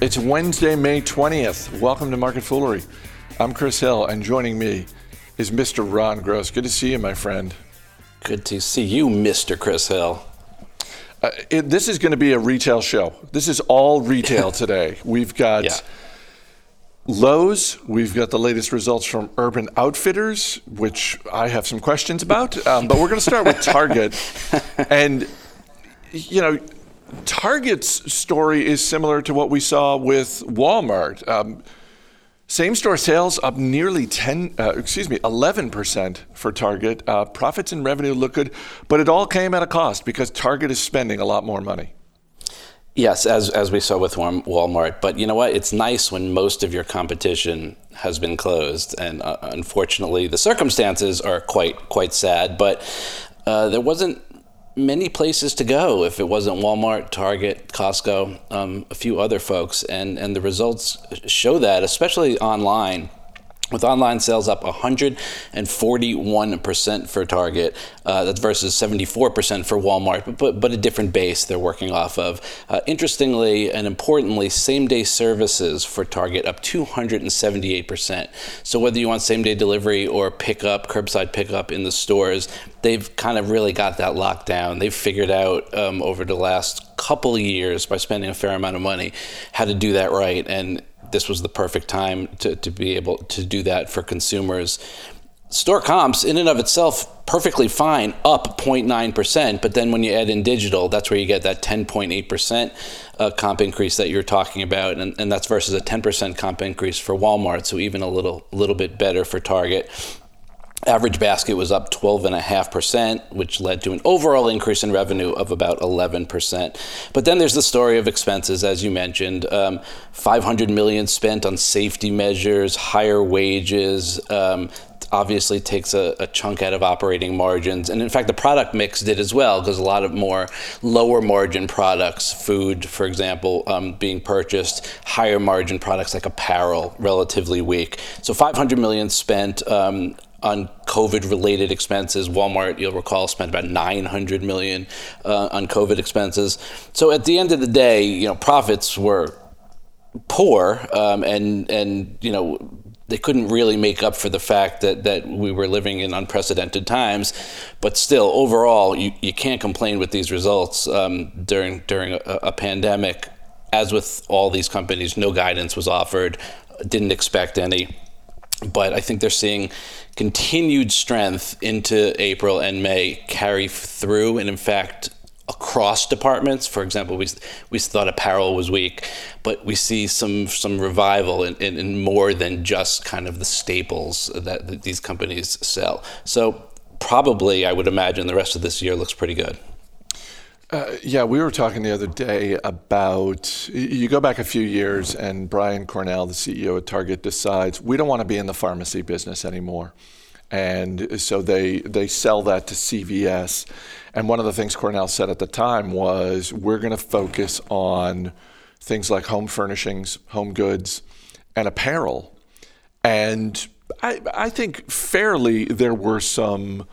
It's Wednesday, May 20th. Welcome to Market Foolery. I'm Chris Hill, and joining me is Mr. Ron Gross. Good to see you, my friend. Good to see you, Mr. Chris Hill. Uh, it, this is going to be a retail show. This is all retail today. We've got Yeah. Lowe's. We've got the latest results from Urban Outfitters, which I have some questions about. Um, but we're going to start with Target. and, you know, Target's story is similar to what we saw with Walmart. Um, same store sales up nearly 10, uh, excuse me, 11% for Target. Uh, profits and revenue look good, but it all came at a cost because Target is spending a lot more money. Yes, as, as we saw with Walmart. But you know what? It's nice when most of your competition has been closed. And uh, unfortunately, the circumstances are quite, quite sad. But uh, there wasn't many places to go if it wasn't Walmart, Target, Costco, um, a few other folks. And, and the results show that, especially online. With online sales up 141% for Target. Uh, that's versus 74% for Walmart, but, but, but a different base they're working off of. Uh, interestingly and importantly, same day services for Target up 278%. So whether you want same day delivery or pickup, curbside pickup in the stores, they've kind of really got that locked down. They've figured out um, over the last couple years by spending a fair amount of money how to do that right. And this was the perfect time to, to be able to do that for consumers. Store comps, in and of itself, perfectly fine, up 0.9%. But then when you add in digital, that's where you get that 10.8% uh, comp increase that you're talking about. And, and that's versus a 10% comp increase for Walmart. So even a little, little bit better for Target. Average basket was up 12.5%, which led to an overall increase in revenue of about 11%. But then there's the story of expenses, as you mentioned. Um, 500 million spent on safety measures, higher wages, um, obviously takes a, a, chunk out of operating margins. And in fact, the product mix did as well, because a lot of more lower margin products, food, for example, um, being purchased, higher margin products like apparel, relatively weak. So 500 million spent. Um, on COVID-related expenses. Walmart, you'll recall, spent about 900 million uh, on COVID expenses. So at the end of the day, you know, profits were poor, um, and and you know they couldn't really make up for the fact that, that we were living in unprecedented times. But still, overall, you, you can't complain with these results um, during during a, a pandemic. As with all these companies, no guidance was offered. Didn't expect any but I think they're seeing continued strength into April and May carry through, and in fact, across departments. For example, we we thought apparel was weak, but we see some some revival in, in, in more than just kind of the staples that, that these companies sell. So probably, I would imagine the rest of this year looks pretty good. Uh, yeah, we were talking the other day about you go back a few years, and Brian Cornell, the CEO at Target, decides we don't want to be in the pharmacy business anymore. And so they, they sell that to CVS. And one of the things Cornell said at the time was we're going to focus on things like home furnishings, home goods, and apparel. And I, I think fairly there were some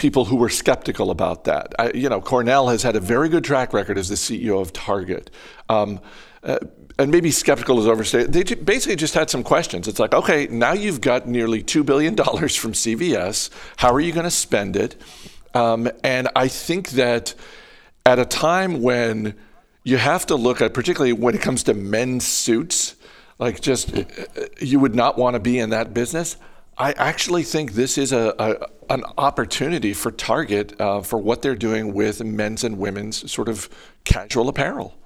people who were skeptical about that. I, you know, Cornell has had a very good track record as the CEO of Target. Um, uh, and maybe skeptical is overstated. They basically just had some questions. It's like, okay, now you've got nearly $2 billion from CVS. How are you going to spend it? Um, and I think that at a time when you have to look at, particularly when it comes to men's suits, like just uh, you would not want to be in that business. I actually think this is a, a an opportunity for Target uh, for what they're doing with men's and women's sort of casual apparel.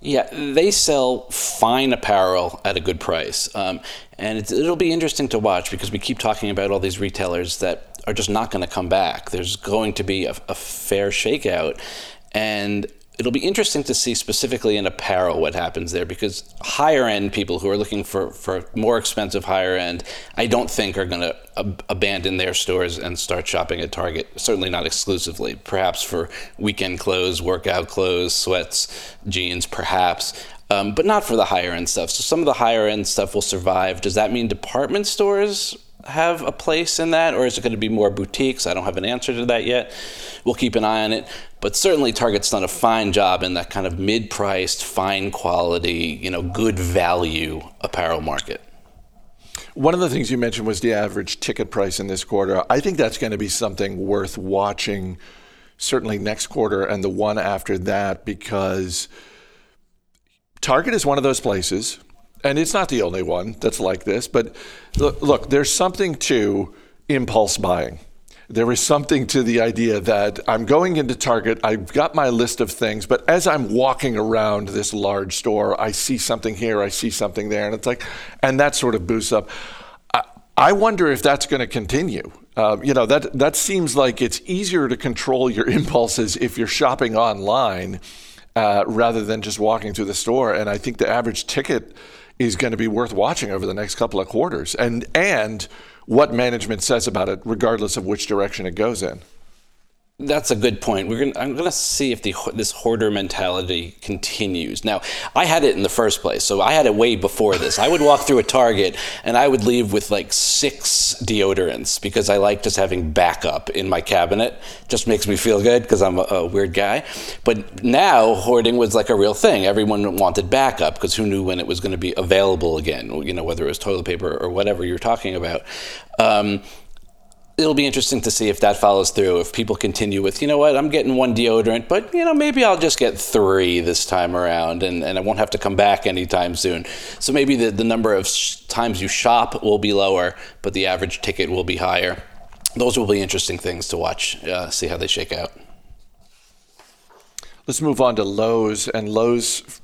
Yeah, they sell fine apparel at a good price. Um, and it'll be interesting to watch because we keep talking about all these retailers that are just not going to come back. There's going to be a, a fair shakeout. And it'll be interesting to see specifically in apparel what happens there because higher end people who are looking for, for more expensive higher end, I don't think are going to ab- abandon their stores and start shopping at Target. Certainly not exclusively. Perhaps for weekend clothes, workout clothes, sweats, jeans, perhaps. Um, but not for the higher end stuff. So some of the higher end stuff will survive. Does that mean department stores have a place in that, or is it going to be more boutiques? I don't have an answer to that yet. We'll keep an eye on it. But certainly, Target's done a fine job in that kind of mid-priced, fine quality, you know, good value apparel market. One of the things you mentioned was the average ticket price in this quarter. I think that's going to be something worth watching, certainly next quarter and the one after that, because Target is one of those places and it's not the only one that's like this, but look, there's something to impulse buying. There is something to the idea that I'm going into Target, I've got my list of things, but as I'm walking around this large store, I see something here, I see something there, and it's like, and that sort of boosts up. I, I wonder if that's going to continue. Uh, you know, that, that seems like it's easier to control your impulses if you're shopping online uh, rather than just walking through the store. And I think the average ticket is going to be worth watching over the next couple of quarters, and and what management says about it, regardless of which direction it goes in. That's a good point. We're gonna, I'm going to see if the, this hoarder mentality continues. Now, I had it in the first place, so I had it way before this. I would walk through a Target and I would leave with like six deodorants because I like just having backup in my cabinet. Just makes me feel good because I'm a, a, weird guy. But now hoarding was like a real thing. Everyone wanted backup because who knew when it was going to be available again? You know, whether it was toilet paper or whatever you're talking about. Um, it'll be interesting to see if that follows through. If people continue with, you know what, I'm getting one deodorant, but you know maybe I'll just get three this time around, and, and I won't have to come back anytime soon. So maybe the, the number of sh- times you shop will be lower, but the average ticket will be higher. Those will be interesting things to watch. Uh, see how they shake out. Let's move on to Lowe's and Lowe's.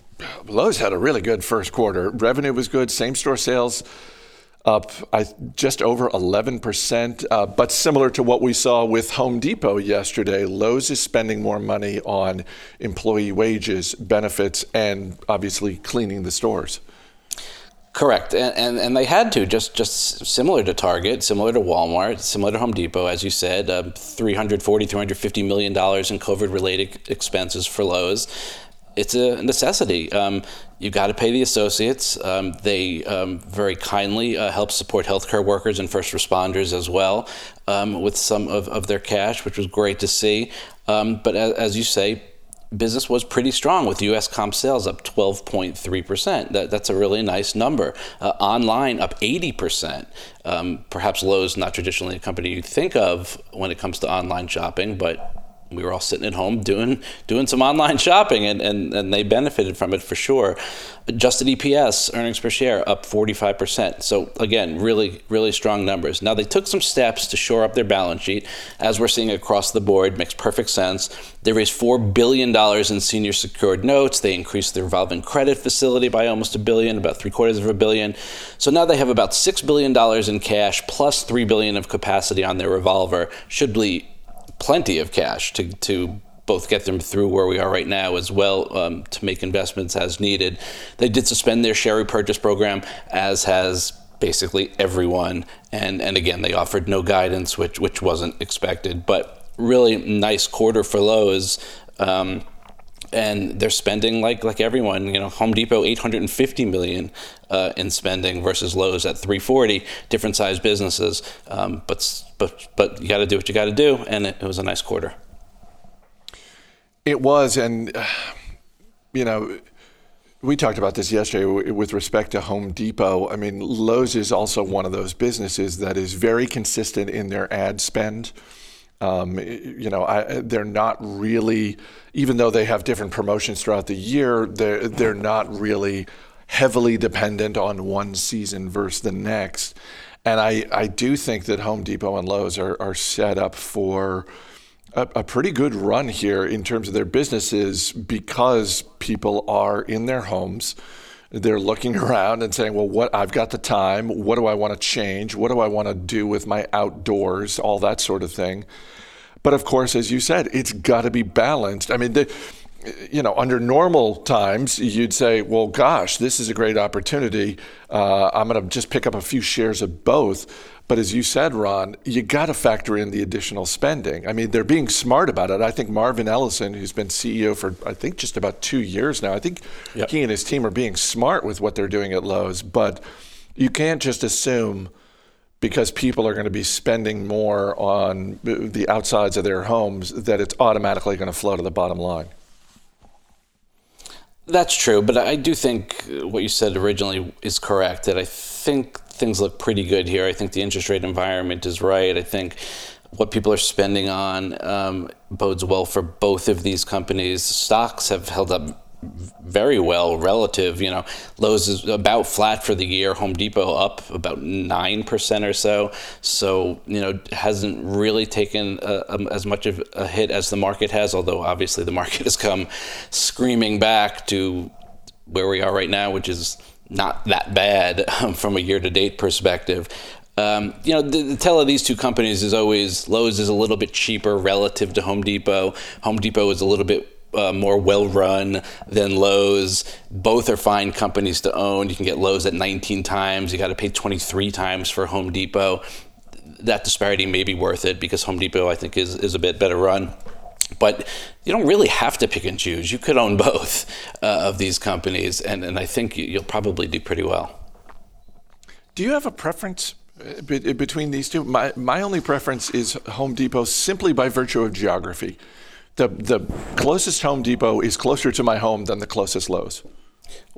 Lowe's had a really good first quarter. Revenue was good. Same store sales up I, just over 11%, uh, but similar to what we saw with Home Depot yesterday. Lowe's is spending more money on employee wages, benefits, and obviously cleaning the stores. Correct, and, and, and they had to just just similar to Target, similar to Walmart, similar to Home Depot, as you said, uh, 340, 350 million dollars in COVID-related expenses for Lowe's. It's a necessity. Um, you got to pay the associates. Um, they um, very kindly uh, help support healthcare workers and first responders as well um, with some of, of their cash, which was great to see. Um, but as, as, you say, business was pretty strong with U.S. comp sales up 12.3%. That, that's a really nice number. Uh, online up 80%. Um, perhaps Lowe's not traditionally a company you think of when it comes to online shopping, but we were all sitting at home doing doing some online shopping and, and, and they benefited from it for sure. Adjusted EPS, earnings per share, up 45%. So again, really, really strong numbers. Now they took some steps to shore up their balance sheet, as we're seeing across the board, makes perfect sense. They raised $4 billion in senior secured notes. They increased their revolving credit facility by almost a billion, about three quarters of a billion. So now they have about $6 billion in cash 3 billion of capacity on their revolver. Should be plenty of cash to, to both get them through where we are right now as well um, to make investments as needed. They did suspend their share repurchase program, as has basically everyone. And, and again, they offered no guidance, which, which wasn't expected. But really nice quarter for Lowe's. Um, and they're spending like like everyone. You know, Home Depot 850 million uh, in spending versus Lowe's at 340. Different size businesses, um, but but but you got to do what you got to do, and it, it, was a nice quarter. It was, and you know. We talked about this yesterday with respect to Home Depot. I mean, Lowe's is also one of those businesses that is very consistent in their ad spend. Um, you know, I, they're not really, even though they have different promotions throughout the year, they're, they're not really heavily dependent on one season versus the next. And I, I do think that Home Depot and Lowe's are, are set up for a, a pretty good run here in terms of their businesses because people are in their homes they're looking around and saying, well, what I've got the time. What do I want to change? What do I want to do with my outdoors? All that sort of thing. But of course, as you said, it's got to be balanced. I mean, the, you know, under normal times, you'd say, well, gosh, this is a great opportunity. Uh, I'm going to just pick up a few shares of both. But as you said, Ron, you got to factor in the additional spending. I mean, they're being smart about it. I think Marvin Ellison, who's been CEO for, I think, just about two years now, I think yep. he and his team are being smart with what they're doing at Lowe's. But you can't just assume because people are going to be spending more on the outsides of their homes that it's automatically going to flow to the bottom line. That's true, but I do think what you said originally is correct. That I think things look pretty good here. I think the interest rate environment is right. I think what people are spending on um, bodes well for both of these companies. Stocks have held up very well relative. You know, Lowe's is about flat for the year. Home Depot up about nine percent or so. So you know, hasn't really taken a, a, as much of a hit as the market has. Although obviously the market has come screaming back to where we are right now, which is not that bad um, from a year-to-date perspective. Um, you know, the, the, tell of these two companies is always Lowe's is a little bit cheaper relative to Home Depot. Home Depot is a little bit uh, more well run than Lowe's. Both are fine companies to own. You can get Lowe's at 19 times. You got to pay 23 times for Home Depot. That disparity may be worth it because Home Depot, I think, is, is a bit better run. But you don't really have to pick and choose. You could own both uh, of these companies, and, and I think you'll probably do pretty well. Do you have a preference uh, between these two? My, my only preference is Home Depot simply by virtue of geography the the closest Home Depot is closer to my home than the closest Lowe's.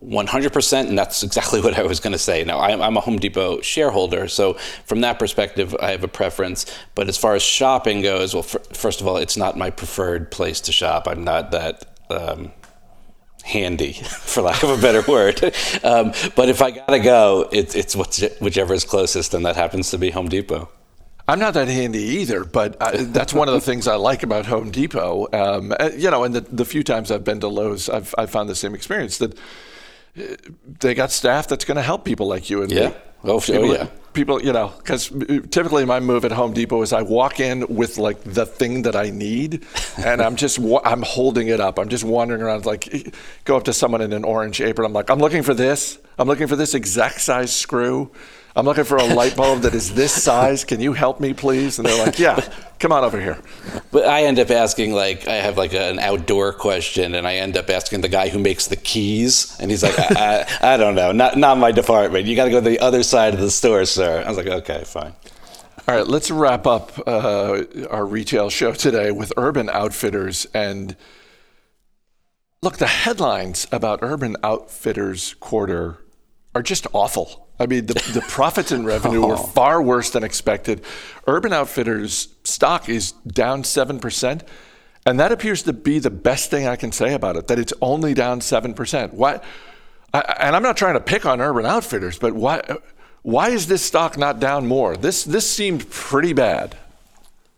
100%, and that's exactly what I was going to say. Now, I'm, I'm, a Home Depot shareholder, so from that perspective, I have a preference. But as far as shopping goes, well, for, first of all, it's not my preferred place to shop. I'm not that um, handy, for lack of a better word. Um, but if I gotta go, it, it's whichever is closest, and that happens to be Home Depot. I'm not that handy either, but I, that's one of the things I like about Home Depot. Um, uh, you know, and the, the, few times I've been to Lowe's, I've, I've found the same experience that uh, they got staff that's going to help people like you and yeah. me. Oh, people, oh, yeah. People, you know, because typically my move at Home Depot is I walk in with like the thing that I need, and I'm just I'm holding it up. I'm just wandering around, like go up to someone in an orange apron. I'm like, I'm looking for this. I'm looking for this exact size screw. I'm looking for a light bulb that is this size. Can you help me, please? And they're like, Yeah, come on over here. But I end up asking, like, I have like an outdoor question, and I end up asking the guy who makes the keys, and he's like, I, I, I don't know, not not my department. You got to go to the other side of the store, sir. I was like, Okay, fine. All right, let's wrap up uh, our retail show today with Urban Outfitters. And look, the headlines about Urban Outfitters quarter are just awful. I mean, the, the profits and revenue were oh. far worse than expected. Urban Outfitters stock is down 7%. And that appears to be the best thing I can say about it, that it's only down 7%. Why? I, and I'm not trying to pick on Urban Outfitters, but why, why is this stock not down more? This, this seemed pretty bad.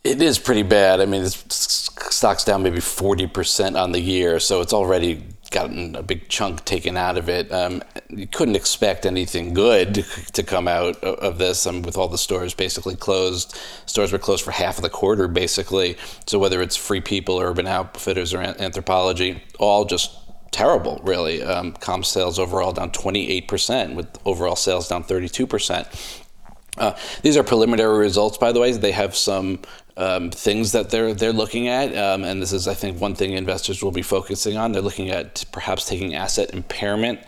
It is pretty bad. I mean, this stock's down maybe 40% on the year, so it's already gotten a big chunk taken out of it. Um, you couldn't expect anything good to come out of this. Um, with all the stores basically closed, stores were closed for half of the quarter basically. So whether it's Free People, Urban Outfitters, or Anthropologie, all just terrible, really. Um, comp sales overall down 28%, with overall sales down 32%. Uh, these are preliminary results, by the way. They have some um, things that they're they're looking at, um, and this is, I think, one thing investors will be focusing on. They're looking at perhaps taking asset impairment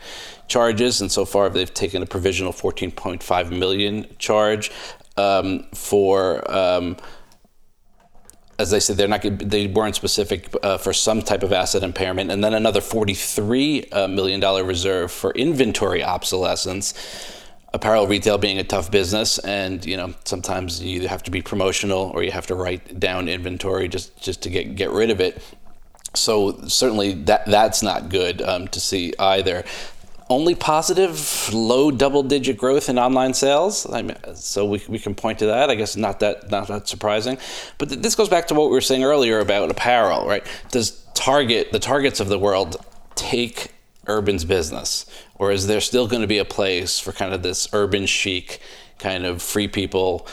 charges, and so far they've taken a provisional 14.5 million charge um, for. Um, as I said, they're not they weren't specific uh, for some type of asset impairment, and then another 43 uh, million dollar reserve for inventory obsolescence apparel retail being a tough business and you know sometimes you have to be promotional or you have to write down inventory just just to get get rid of it. So certainly that that's not good um, to see either. Only positive low double digit growth in online sales. I mean, so we, we can point to that. I guess not that not that surprising. But th- this goes back to what we were saying earlier about apparel right? Does target the targets of the world take urban's business or is there still going to be a place for kind of this urban chic kind of free people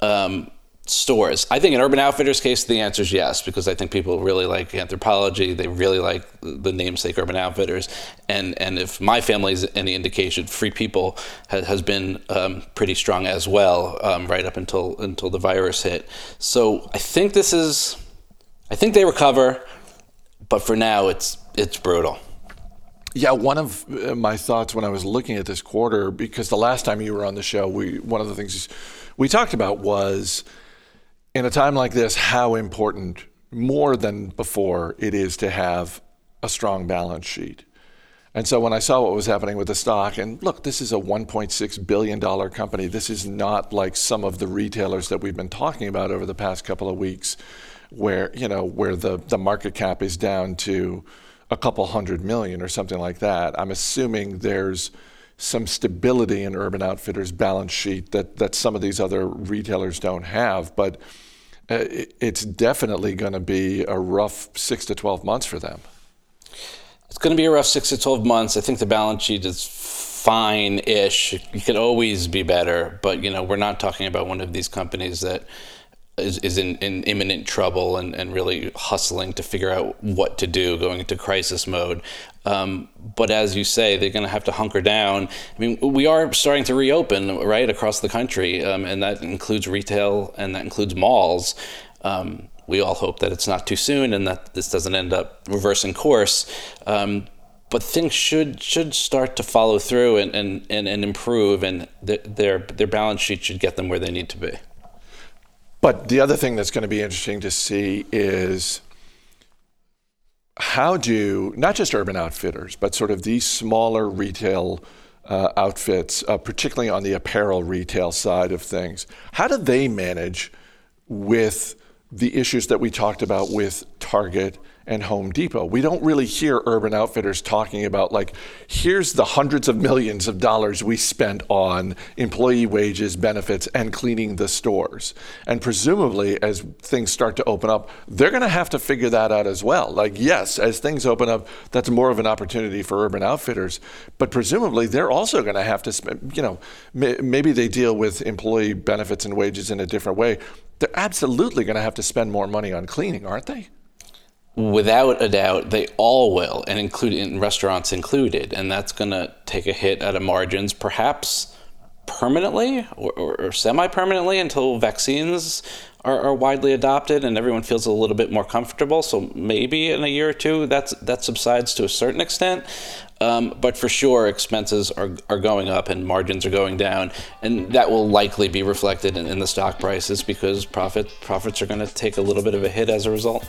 um, stores? I think in Urban Outfitters case, the answer is yes, because I think people really like Anthropologie. They really like the namesake Urban Outfitters. And, and if my family is any indication, Free People has, has been um, pretty strong as well, um, right up until, until the virus hit. So I think this is, I think they recover, but for now it's, it's brutal. Yeah, one of uh, my thoughts when I was looking at this quarter, because the last time you were on the show, we one of the things we talked about was in a time like this, how important more than before it is to have a strong balance sheet. And so when I saw what was happening with the stock, and look, this is a $1.6 billion company. This is not like some of the retailers that we've been talking about over the past couple of weeks, where, you know, where the, the market cap is down to a couple hundred million or something like that. I'm assuming there's some stability in Urban Outfitters' balance sheet that, that some of these other retailers don't have. But uh, it's definitely going to be a rough six to 12 months for them. It's going to be a rough six to 12 months. I think the balance sheet is fine-ish. It could always be better, but you know we're not talking about one of these companies that is, is in, in imminent trouble and, and really hustling to figure out what to do, going into crisis mode. Um, but as you say, they're going to have to hunker down. I mean, we are starting to reopen, right, across the country, um, and that includes retail and that includes malls. Um, we all hope that it's not too soon and that this doesn't end up reversing course. Um, but things should should start to follow through and, and, and, and improve, and th- their their balance sheet should get them where they need to be. But the other thing that's going to be interesting to see is how do not just urban outfitters, but sort of these smaller retail uh, outfits, uh, particularly on the apparel retail side of things, how do they manage with the issues that we talked about with Target and Home Depot. We don't really hear urban outfitters talking about, like, here's the hundreds of millions of dollars we spent on employee wages, benefits, and cleaning the stores. And presumably, as things start to open up, they're going to have to figure that out as well. Like, yes, as things open up, that's more of an opportunity for urban outfitters. But presumably, they're also going to have to spend, you know, maybe they deal with employee benefits and wages in a different way. They're absolutely going to have to spend more money on cleaning, aren't they? Without a doubt, they all will, and include in restaurants included, and that's going to take a hit at of margins, perhaps permanently or, or, or semi-permanently until vaccines are, are, widely adopted and everyone feels a little bit more comfortable. So maybe in a year or two, that's that subsides to a certain extent. Um, but for sure, expenses are, are going up and margins are going down, and that will likely be reflected in, in the stock prices because profit profits are going to take a little bit of a hit as a result.